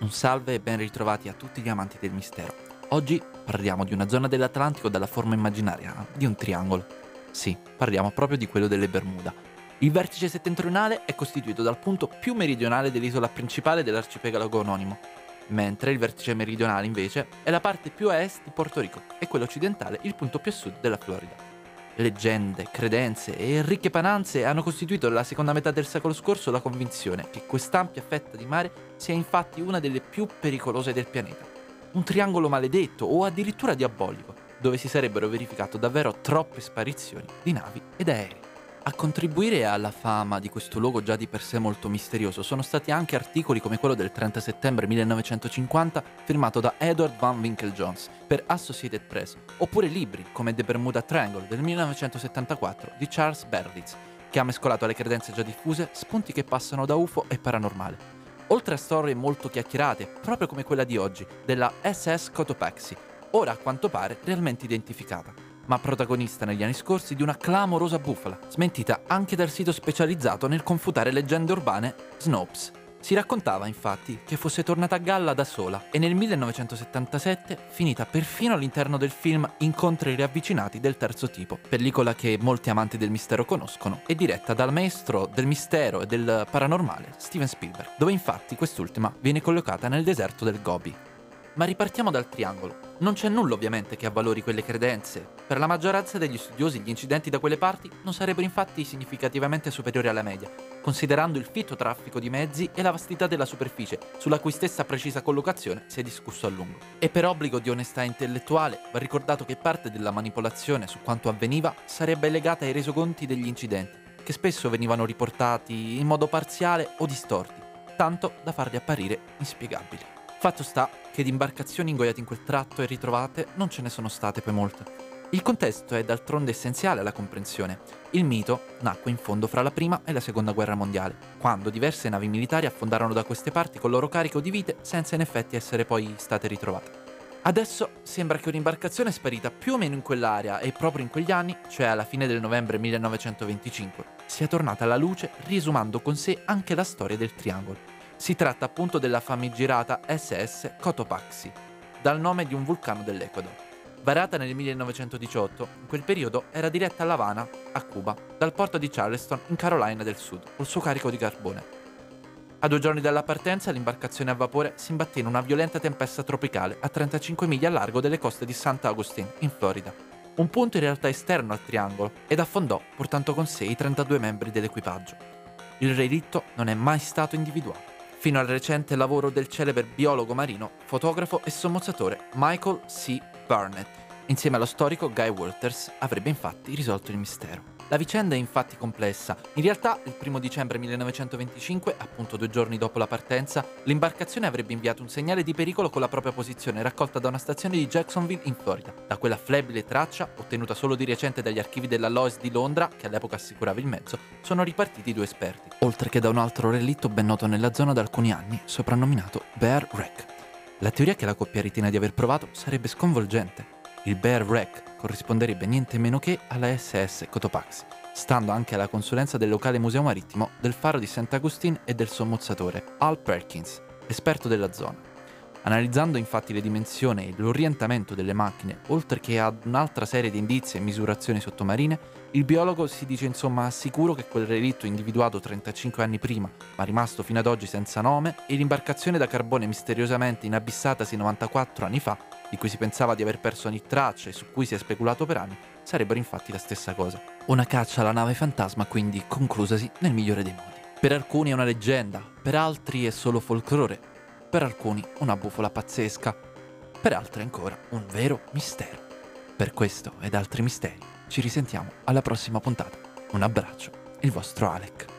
Un salve e ben ritrovati a tutti gli amanti del mistero. Oggi parliamo di una zona dell'Atlantico dalla forma immaginaria di un triangolo. Sì, parliamo proprio di quello delle Bermuda. Il vertice settentrionale è costituito dal punto più meridionale dell'isola principale dell'arcipelago anonimo, mentre il vertice meridionale invece è la parte più a est di Porto Rico e quello occidentale il punto più a sud della Florida. Leggende, credenze e ricche pananze hanno costituito nella seconda metà del secolo scorso la convinzione che quest'ampia fetta di mare sia infatti una delle più pericolose del pianeta. Un triangolo maledetto o addirittura diabolico, dove si sarebbero verificato davvero troppe sparizioni di navi ed aerei. A contribuire alla fama di questo luogo già di per sé molto misterioso sono stati anche articoli come quello del 30 settembre 1950 firmato da Edward Van Winkle-Jones per Associated Press, oppure libri come The Bermuda Triangle del 1974 di Charles Berlitz, che ha mescolato alle credenze già diffuse spunti che passano da UFO e paranormale. Oltre a storie molto chiacchierate, proprio come quella di oggi, della SS Cotopaxi, ora a quanto pare realmente identificata ma protagonista negli anni scorsi di una clamorosa bufala, smentita anche dal sito specializzato nel confutare leggende urbane Snopes. Si raccontava infatti che fosse tornata a galla da sola e nel 1977 finita perfino all'interno del film Incontri riavvicinati del terzo tipo, pellicola che molti amanti del mistero conoscono e diretta dal maestro del mistero e del paranormale Steven Spielberg, dove infatti quest'ultima viene collocata nel deserto del Gobi. Ma ripartiamo dal triangolo. Non c'è nulla ovviamente che avvalori quelle credenze. Per la maggioranza degli studiosi gli incidenti da quelle parti non sarebbero infatti significativamente superiori alla media, considerando il fitto traffico di mezzi e la vastità della superficie, sulla cui stessa precisa collocazione si è discusso a lungo. E per obbligo di onestà intellettuale va ricordato che parte della manipolazione su quanto avveniva sarebbe legata ai resoconti degli incidenti, che spesso venivano riportati in modo parziale o distorti, tanto da farli apparire inspiegabili. Fatto sta che di imbarcazioni ingoiate in quel tratto e ritrovate non ce ne sono state poi molte. Il contesto è d'altronde essenziale alla comprensione. Il mito nacque in fondo fra la prima e la seconda guerra mondiale, quando diverse navi militari affondarono da queste parti con loro carico di vite senza in effetti essere poi state ritrovate. Adesso sembra che un'imbarcazione sparita più o meno in quell'area e proprio in quegli anni, cioè alla fine del novembre 1925, sia tornata alla luce riesumando con sé anche la storia del triangolo. Si tratta appunto della famigerata SS Cotopaxi, dal nome di un vulcano dell'Ecuador. Varata nel 1918, in quel periodo era diretta a Havana, a Cuba, dal porto di Charleston in Carolina del Sud, col suo carico di carbone. A due giorni dalla partenza, l'imbarcazione a vapore si imbatté in una violenta tempesta tropicale a 35 miglia a largo delle coste di St. Augustine, in Florida. Un punto in realtà esterno al triangolo, ed affondò portando con sé i 32 membri dell'equipaggio. Il relitto non è mai stato individuato fino al recente lavoro del celebre biologo marino, fotografo e sommozzatore Michael C. Burnett. Insieme allo storico Guy Walters avrebbe infatti risolto il mistero. La vicenda è infatti complessa. In realtà, il 1 dicembre 1925, appunto due giorni dopo la partenza, l'imbarcazione avrebbe inviato un segnale di pericolo con la propria posizione raccolta da una stazione di Jacksonville in Florida. Da quella flebile traccia, ottenuta solo di recente dagli archivi della Lois di Londra, che all'epoca assicurava il mezzo, sono ripartiti due esperti, oltre che da un altro relitto ben noto nella zona da alcuni anni, soprannominato Bear Wreck. La teoria che la coppia ritiene di aver provato sarebbe sconvolgente. Il Bear Wreck corrisponderebbe niente meno che alla SS Cotopaxi, stando anche alla consulenza del locale museo marittimo del faro di Sant'Agustin e del sommozzatore Al Perkins, esperto della zona. Analizzando infatti le dimensioni e l'orientamento delle macchine, oltre che ad un'altra serie di indizi e misurazioni sottomarine, il biologo si dice insomma sicuro che quel relitto individuato 35 anni prima, ma rimasto fino ad oggi senza nome, e l'imbarcazione da carbone misteriosamente inabissatasi 94 anni fa, di cui si pensava di aver perso ogni traccia e su cui si è speculato per anni, sarebbero infatti la stessa cosa. Una caccia alla nave fantasma quindi conclusasi nel migliore dei modi. Per alcuni è una leggenda, per altri è solo folklore, per alcuni una bufola pazzesca, per altri ancora un vero mistero. Per questo ed altri misteri ci risentiamo alla prossima puntata. Un abbraccio, il vostro Alec.